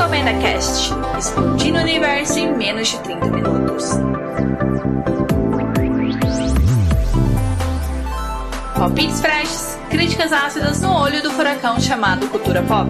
Recomenda Cast, explodindo o universo em menos de 30 minutos. Palpites freshes, críticas ácidas no olho do furacão chamado cultura pop.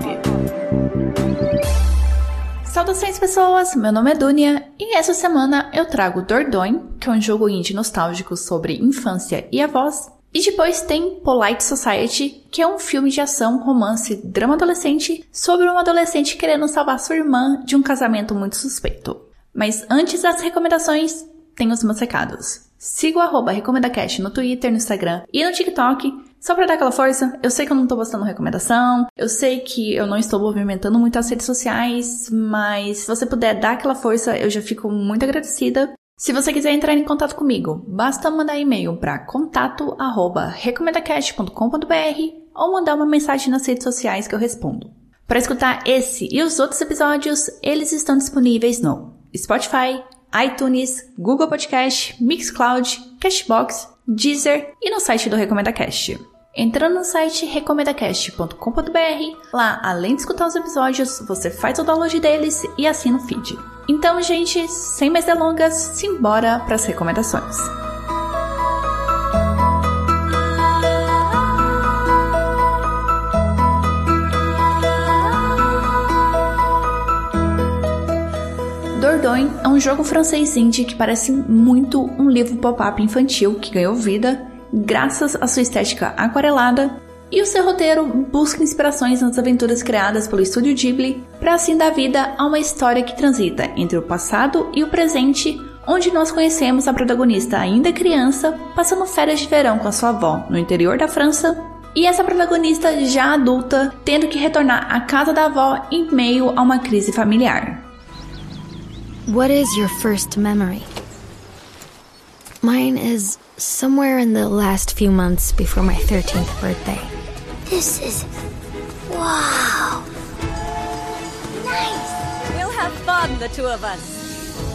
Saudações pessoas, meu nome é Dunia e essa semana eu trago Dordogne, que é um jogo indie nostálgico sobre infância e avós, e depois tem Polite Society, que é um filme de ação, romance, drama adolescente sobre um adolescente querendo salvar sua irmã de um casamento muito suspeito. Mas antes das recomendações, tem os meus recados. Siga o arroba RecomendaCast no Twitter, no Instagram e no TikTok. Só pra dar aquela força, eu sei que eu não tô postando recomendação, eu sei que eu não estou movimentando muito as redes sociais, mas se você puder dar aquela força, eu já fico muito agradecida. Se você quiser entrar em contato comigo, basta mandar e-mail para contato@recomendacast.com.br ou mandar uma mensagem nas redes sociais que eu respondo. Para escutar esse e os outros episódios, eles estão disponíveis no Spotify, iTunes, Google Podcast, Mixcloud, Cashbox, Deezer e no site do Recomenda Cast. Entrando no site recomendacast.com.br, lá além de escutar os episódios, você faz o download deles e assina o feed. Então, gente, sem mais delongas, simbora para as recomendações. Dordogne é um jogo francês indie que parece muito um livro pop-up infantil que ganhou vida graças à sua estética aquarelada e o seu roteiro busca inspirações nas aventuras criadas pelo estúdio Ghibli para assim dar vida a uma história que transita entre o passado e o presente, onde nós conhecemos a protagonista ainda criança passando férias de verão com a sua avó no interior da França e essa protagonista já adulta tendo que retornar à casa da avó em meio a uma crise familiar. What is your first memory? Mine is somewhere in the last few months before my 13th birthday. This is. Wow! Nice! We'll have fun, the two of us.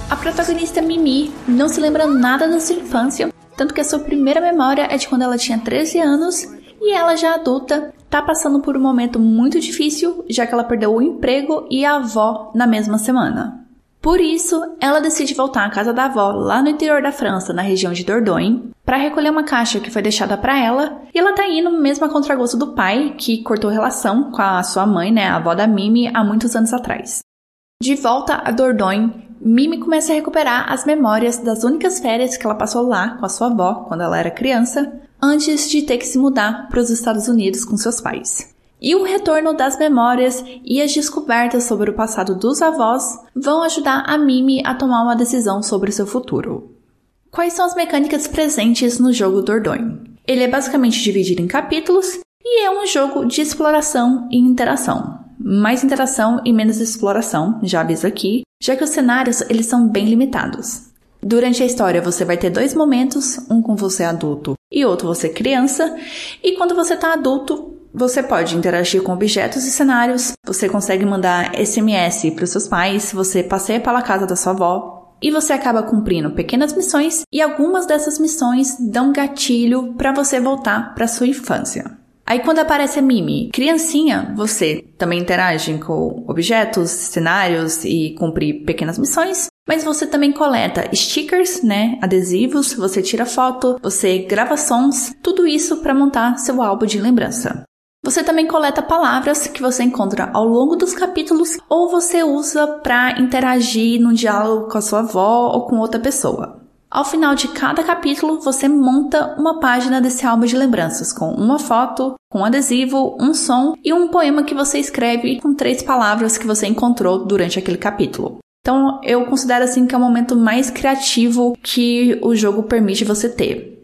A protagonista Mimi não se lembra nada da sua infância, tanto que a sua primeira memória é de quando ela tinha 13 anos e ela já adulta tá passando por um momento muito difícil, já que ela perdeu o emprego e a avó na mesma semana. Por isso, ela decide voltar à casa da avó, lá no interior da França, na região de Dordogne, para recolher uma caixa que foi deixada para ela, e ela tá indo mesmo a contragosto do pai, que cortou relação com a sua mãe, né, a avó da Mimi, há muitos anos atrás. De volta a Dordogne, Mimi começa a recuperar as memórias das únicas férias que ela passou lá com a sua avó quando ela era criança, antes de ter que se mudar para os Estados Unidos com seus pais. E o retorno das memórias e as descobertas sobre o passado dos avós vão ajudar a Mimi a tomar uma decisão sobre seu futuro. Quais são as mecânicas presentes no jogo Dordogne? Ele é basicamente dividido em capítulos e é um jogo de exploração e interação. Mais interação e menos exploração, já aviso aqui, já que os cenários eles são bem limitados. Durante a história você vai ter dois momentos, um com você adulto e outro você criança, e quando você está adulto, você pode interagir com objetos e cenários, você consegue mandar SMS para os seus pais, você passeia pela casa da sua avó, e você acaba cumprindo pequenas missões e algumas dessas missões dão gatilho para você voltar para sua infância. Aí quando aparece a Mimi, criancinha, você também interage com objetos, cenários e cumpre pequenas missões, mas você também coleta stickers, né, adesivos, você tira foto, você grava sons, tudo isso para montar seu álbum de lembrança. Você também coleta palavras que você encontra ao longo dos capítulos ou você usa para interagir num diálogo com a sua avó ou com outra pessoa. Ao final de cada capítulo, você monta uma página desse álbum de lembranças com uma foto, um adesivo, um som e um poema que você escreve com três palavras que você encontrou durante aquele capítulo. Então, eu considero assim que é o momento mais criativo que o jogo permite você ter.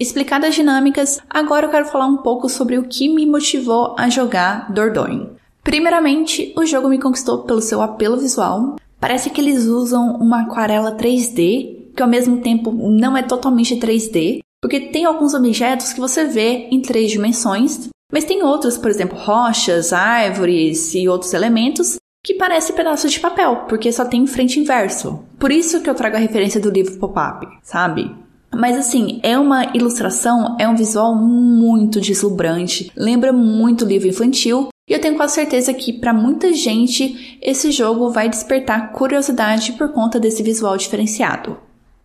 Explicadas as dinâmicas, agora eu quero falar um pouco sobre o que me motivou a jogar Dordogne. Primeiramente, o jogo me conquistou pelo seu apelo visual. Parece que eles usam uma aquarela 3D, que ao mesmo tempo não é totalmente 3D, porque tem alguns objetos que você vê em três dimensões, mas tem outros, por exemplo, rochas, árvores e outros elementos que parecem pedaços de papel, porque só tem frente e inverso. Por isso que eu trago a referência do livro pop-up, sabe? Mas assim, é uma ilustração, é um visual muito deslumbrante, lembra muito livro infantil E eu tenho quase certeza que para muita gente esse jogo vai despertar curiosidade por conta desse visual diferenciado.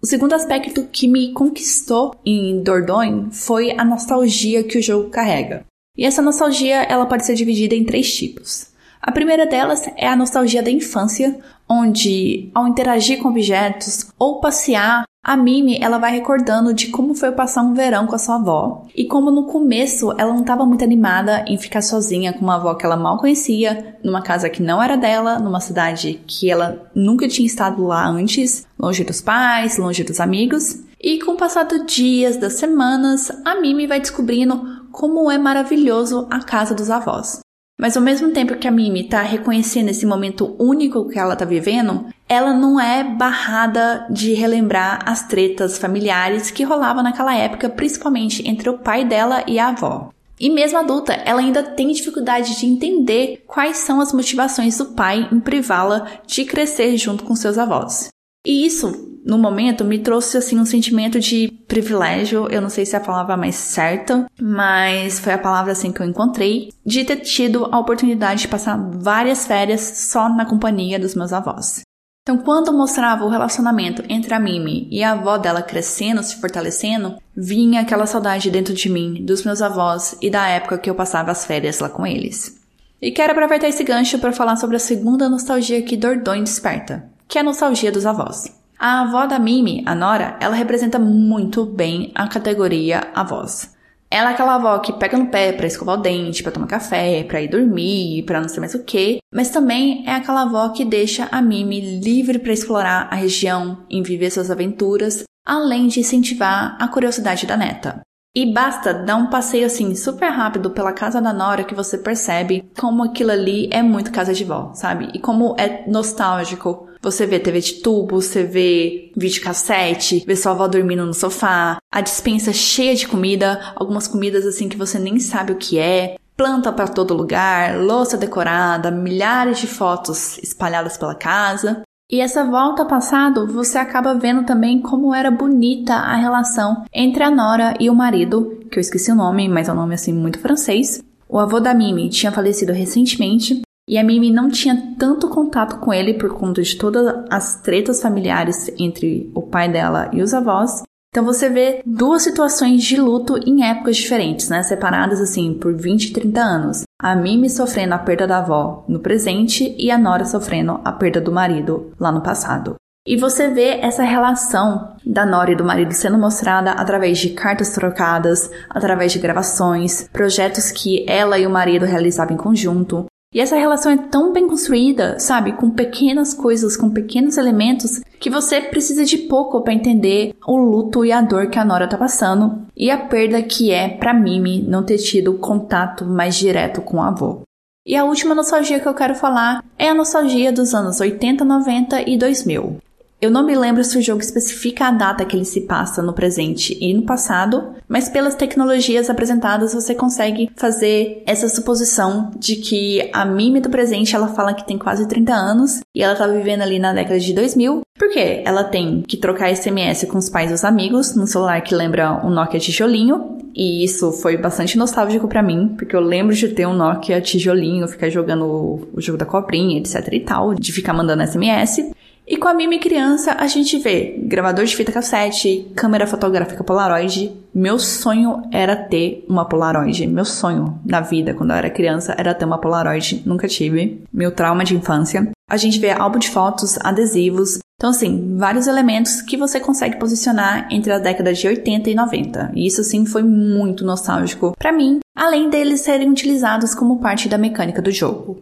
O segundo aspecto que me conquistou em Dordogne foi a nostalgia que o jogo carrega. E essa nostalgia ela pode ser dividida em três tipos. A primeira delas é a nostalgia da infância, onde ao interagir com objetos ou passear a Mimi, ela vai recordando de como foi passar um verão com a sua avó e como no começo ela não estava muito animada em ficar sozinha com uma avó que ela mal conhecia, numa casa que não era dela, numa cidade que ela nunca tinha estado lá antes, longe dos pais, longe dos amigos. E com o passar dos dias, das semanas, a Mimi vai descobrindo como é maravilhoso a casa dos avós. Mas ao mesmo tempo que a Mimi tá reconhecendo esse momento único que ela tá vivendo, ela não é barrada de relembrar as tretas familiares que rolavam naquela época, principalmente entre o pai dela e a avó. E mesmo adulta, ela ainda tem dificuldade de entender quais são as motivações do pai em privá-la de crescer junto com seus avós. E isso no momento me trouxe assim um sentimento de privilégio, eu não sei se é a palavra mais certa, mas foi a palavra assim que eu encontrei, de ter tido a oportunidade de passar várias férias só na companhia dos meus avós. Então, quando mostrava o relacionamento entre a Mimi e a avó dela crescendo, se fortalecendo, vinha aquela saudade dentro de mim dos meus avós e da época que eu passava as férias lá com eles. E quero aproveitar esse gancho para falar sobre a segunda nostalgia que Dordogne desperta, que é a nostalgia dos avós. A avó da Mimi, a Nora, ela representa muito bem a categoria avós. Ela é aquela avó que pega no pé para escovar o dente, para tomar café, para ir dormir, para não sei mais o que, mas também é aquela avó que deixa a Mimi livre para explorar a região, em viver suas aventuras, além de incentivar a curiosidade da neta. E basta dar um passeio assim super rápido pela casa da Nora que você percebe como aquilo ali é muito casa de vó, sabe? E como é nostálgico você vê TV de tubo, você vê videocassete, vê sua avó dormindo no sofá, a dispensa cheia de comida, algumas comidas assim que você nem sabe o que é, planta para todo lugar, louça decorada, milhares de fotos espalhadas pela casa. E essa volta ao passado, você acaba vendo também como era bonita a relação entre a Nora e o marido, que eu esqueci o nome, mas é um nome assim muito francês. O avô da Mimi tinha falecido recentemente e a Mimi não tinha tanto contato com ele por conta de todas as tretas familiares entre o pai dela e os avós. Então você vê duas situações de luto em épocas diferentes, né? Separadas assim por 20 e 30 anos. A Mimi sofrendo a perda da avó no presente e a Nora sofrendo a perda do marido lá no passado. E você vê essa relação da Nora e do marido sendo mostrada através de cartas trocadas, através de gravações, projetos que ela e o marido realizavam em conjunto, e essa relação é tão bem construída, sabe, com pequenas coisas, com pequenos elementos, que você precisa de pouco para entender o luto e a dor que a Nora tá passando e a perda que é para Mimi não ter tido contato mais direto com o avô. E a última nostalgia que eu quero falar é a nostalgia dos anos 80, 90 e 2000. Eu não me lembro se o jogo especifica a data que ele se passa no presente e no passado, mas pelas tecnologias apresentadas você consegue fazer essa suposição de que a Mimi do presente ela fala que tem quase 30 anos e ela tá vivendo ali na década de 2000. Por quê? Ela tem que trocar SMS com os pais e os amigos no celular que lembra um Nokia tijolinho, e isso foi bastante nostálgico para mim, porque eu lembro de ter um Nokia tijolinho, ficar jogando o jogo da cobrinha, etc e tal, de ficar mandando SMS. E com a Mimi criança, a gente vê gravador de fita cassete, câmera fotográfica Polaroid. Meu sonho era ter uma Polaroid. Meu sonho na vida, quando eu era criança, era ter uma Polaroid. Nunca tive. Meu trauma de infância. A gente vê álbum de fotos, adesivos. Então, assim, vários elementos que você consegue posicionar entre a década de 80 e 90. E isso, sim, foi muito nostálgico para mim, além deles serem utilizados como parte da mecânica do jogo.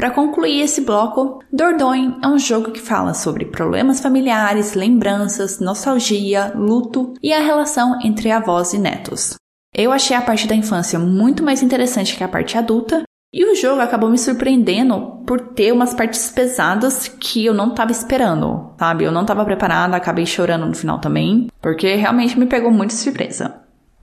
Para concluir esse bloco, Dordogne é um jogo que fala sobre problemas familiares, lembranças, nostalgia, luto e a relação entre avós e netos. Eu achei a parte da infância muito mais interessante que a parte adulta, e o jogo acabou me surpreendendo por ter umas partes pesadas que eu não estava esperando, sabe? Eu não estava preparada, acabei chorando no final também, porque realmente me pegou muito de surpresa.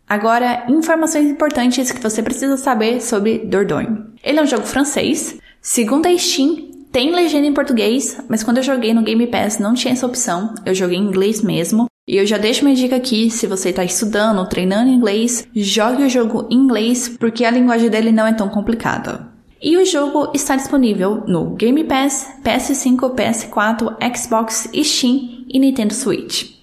Agora, informações importantes que você precisa saber sobre Dordogne. Ele é um jogo francês, Segundo a Steam, tem legenda em português, mas quando eu joguei no Game Pass não tinha essa opção. Eu joguei em inglês mesmo. E eu já deixo minha dica aqui, se você está estudando, treinando inglês, jogue o jogo em inglês, porque a linguagem dele não é tão complicada. E o jogo está disponível no Game Pass, PS5, PS4, Xbox, Steam e Nintendo Switch.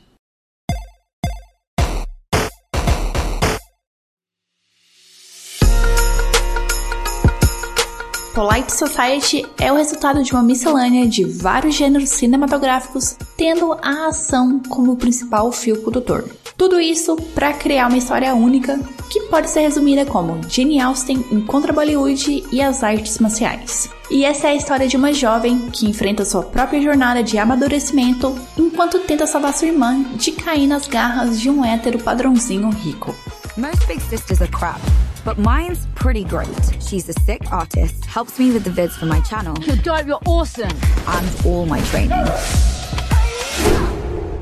Polite Society é o resultado de uma miscelânea de vários gêneros cinematográficos, tendo a ação como principal fio condutor. Tudo isso para criar uma história única que pode ser resumida como Jane Austen encontra Bollywood e as artes marciais. E essa é a história de uma jovem que enfrenta sua própria jornada de amadurecimento enquanto tenta salvar sua irmã de cair nas garras de um hétero padrãozinho rico. Most big sisters are crap, but mine's pretty great. She's a sick artist, helps me with the vids for my channel. Your dope, you're awesome. And all my training.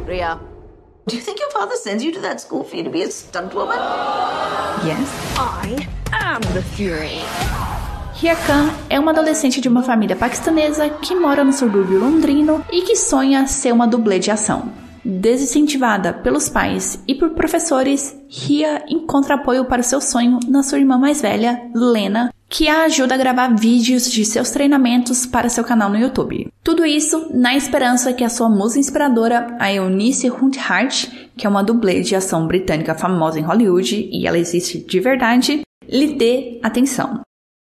Ria. Do you think your father sends you to that school for you to be a stunt woman? Yes? I am the Fury. Ria Khan é uma adolescente de uma família paquistanesa que mora no subúrbio londrino e que sonha ser uma dublê de ação. Desincentivada pelos pais e por professores, Ria encontra apoio para seu sonho na sua irmã mais velha, Lena, que a ajuda a gravar vídeos de seus treinamentos para seu canal no YouTube. Tudo isso na esperança que a sua musa inspiradora, a Eunice Hunthart, que é uma dublê de ação britânica famosa em Hollywood e ela existe de verdade, lhe dê atenção.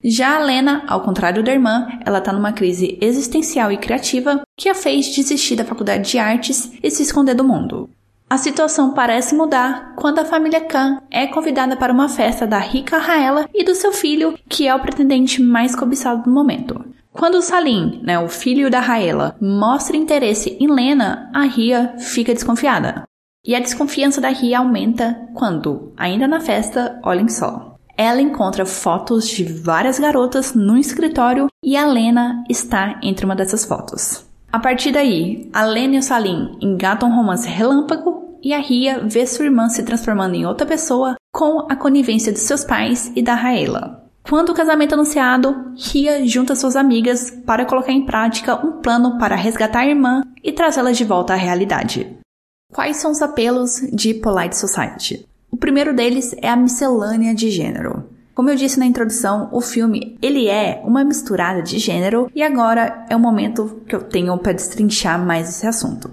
Já a Lena, ao contrário da irmã, ela está numa crise existencial e criativa que a fez desistir da faculdade de artes e se esconder do mundo. A situação parece mudar quando a família Khan é convidada para uma festa da rica Raela e do seu filho, que é o pretendente mais cobiçado do momento. Quando Salim, né, o filho da Raela, mostra interesse em Lena, a Ria fica desconfiada. E a desconfiança da Ria aumenta quando, ainda na festa, olhem só, ela encontra fotos de várias garotas no escritório e a Lena está entre uma dessas fotos. A partir daí, a Lena e o Salim engatam um romance relâmpago e a Ria vê sua irmã se transformando em outra pessoa com a conivência de seus pais e da Raela. Quando o casamento é anunciado, Ria junta suas amigas para colocar em prática um plano para resgatar a irmã e trazê-la de volta à realidade. Quais são os apelos de Polite Society? O primeiro deles é a miscelânea de gênero. Como eu disse na introdução, o filme ele é uma misturada de gênero e agora é o momento que eu tenho para destrinchar mais esse assunto.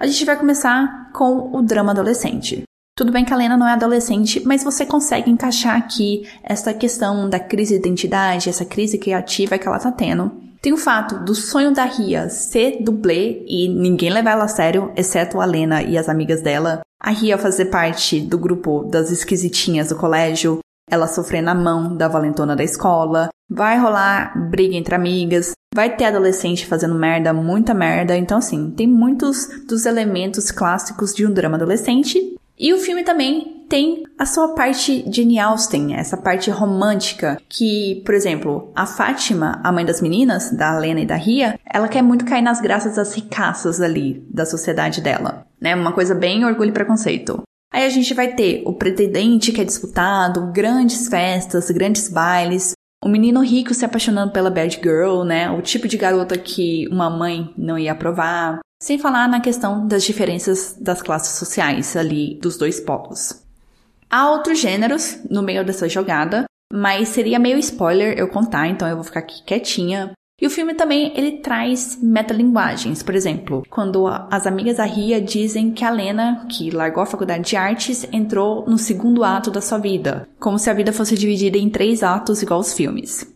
A gente vai começar com o drama adolescente. Tudo bem que a Lena não é adolescente, mas você consegue encaixar aqui essa questão da crise de identidade, essa crise criativa que ela tá tendo. Tem o fato do sonho da Ria ser dublê e ninguém levar ela a sério, exceto a Lena e as amigas dela. A Ria fazer parte do grupo das esquisitinhas do colégio, ela sofrer na mão da valentona da escola, vai rolar briga entre amigas, vai ter adolescente fazendo merda, muita merda, então assim, tem muitos dos elementos clássicos de um drama adolescente. E o filme também tem a sua parte de Austen, essa parte romântica, que, por exemplo, a Fátima, a mãe das meninas, da Lena e da Ria, ela quer muito cair nas graças das ricaças ali, da sociedade dela né? Uma coisa bem orgulho e preconceito. Aí a gente vai ter o pretendente que é disputado, grandes festas, grandes bailes, o menino rico se apaixonando pela bad girl, né? O tipo de garota que uma mãe não ia aprovar. Sem falar na questão das diferenças das classes sociais ali dos dois polos. Há outros gêneros no meio dessa jogada, mas seria meio spoiler eu contar, então eu vou ficar aqui quietinha e o filme também ele traz metalinguagens, por exemplo, quando as amigas da Ria dizem que a Lena, que largou a faculdade de artes, entrou no segundo ato da sua vida, como se a vida fosse dividida em três atos igual os filmes.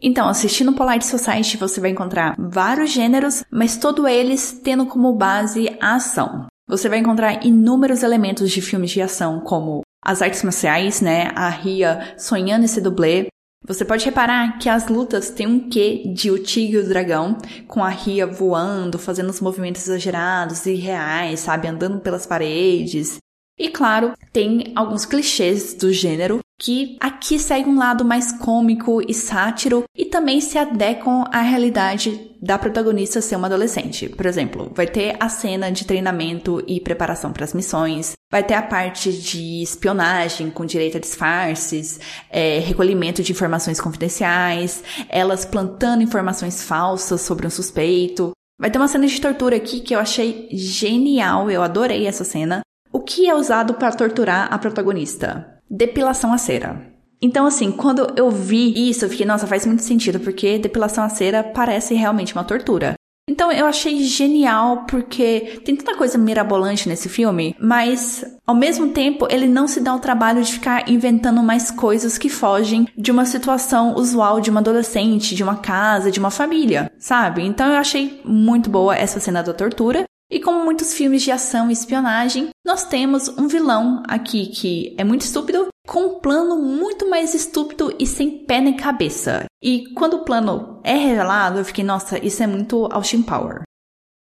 Então, assistindo Polite Society você vai encontrar vários gêneros, mas todos eles tendo como base a ação. Você vai encontrar inúmeros elementos de filmes de ação, como as artes marciais, né? A Ria sonhando em ser dublê, você pode reparar que as lutas têm um quê de O Tigre e o Dragão, com a Ria voando, fazendo os movimentos exagerados e reais, sabe? Andando pelas paredes. E claro, tem alguns clichês do gênero que aqui segue um lado mais cômico e sátiro e também se adequam à realidade da protagonista ser uma adolescente. Por exemplo, vai ter a cena de treinamento e preparação para as missões, vai ter a parte de espionagem com direito a disfarces, é, recolhimento de informações confidenciais, elas plantando informações falsas sobre um suspeito. Vai ter uma cena de tortura aqui que eu achei genial, eu adorei essa cena. O que é usado para torturar a protagonista? depilação a cera. Então, assim, quando eu vi isso, eu fiquei, nossa, faz muito sentido, porque depilação a cera parece realmente uma tortura. Então eu achei genial porque tem tanta coisa mirabolante nesse filme, mas ao mesmo tempo ele não se dá o trabalho de ficar inventando mais coisas que fogem de uma situação usual de uma adolescente, de uma casa, de uma família, sabe? Então eu achei muito boa essa cena da tortura. E como muitos filmes de ação e espionagem, nós temos um vilão aqui que é muito estúpido, com um plano muito mais estúpido e sem pé nem cabeça. E quando o plano é revelado, eu fiquei, nossa, isso é muito Austin Power.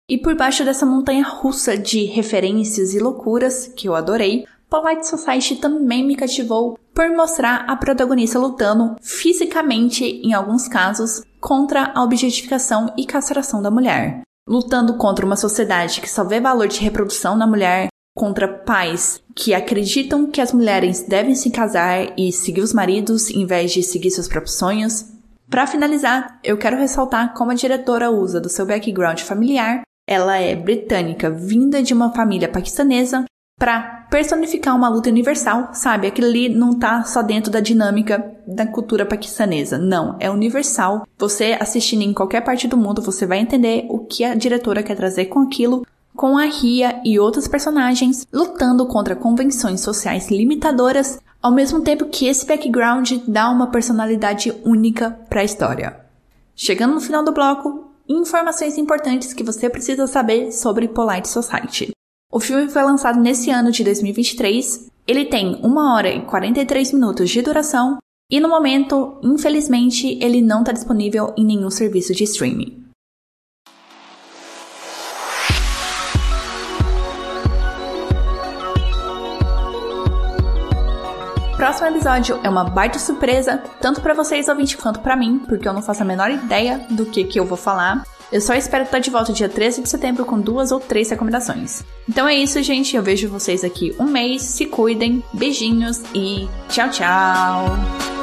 E por baixo dessa montanha russa de referências e loucuras, que eu adorei, Polite Society também me cativou por mostrar a protagonista lutando fisicamente, em alguns casos, contra a objetificação e castração da mulher lutando contra uma sociedade que só vê valor de reprodução na mulher, contra pais que acreditam que as mulheres devem se casar e seguir os maridos em vez de seguir seus próprios sonhos. Para finalizar, eu quero ressaltar como a diretora usa do seu background familiar. Ela é britânica, vinda de uma família paquistanesa, para personificar uma luta universal, sabe? Aquilo ali não tá só dentro da dinâmica da cultura paquistanesa. Não, é universal. Você assistindo em qualquer parte do mundo, você vai entender o que a diretora quer trazer com aquilo, com a Ria e outros personagens lutando contra convenções sociais limitadoras, ao mesmo tempo que esse background dá uma personalidade única para a história. Chegando no final do bloco, informações importantes que você precisa saber sobre Polite Society. O filme foi lançado nesse ano de 2023. Ele tem 1 hora e 43 minutos de duração e no momento, infelizmente, ele não está disponível em nenhum serviço de streaming. Próximo episódio é uma baita surpresa, tanto para vocês ouvintes quanto para mim, porque eu não faço a menor ideia do que, que eu vou falar. Eu só espero estar de volta dia 13 de setembro com duas ou três recomendações. Então é isso, gente. Eu vejo vocês aqui um mês. Se cuidem. Beijinhos e tchau, tchau.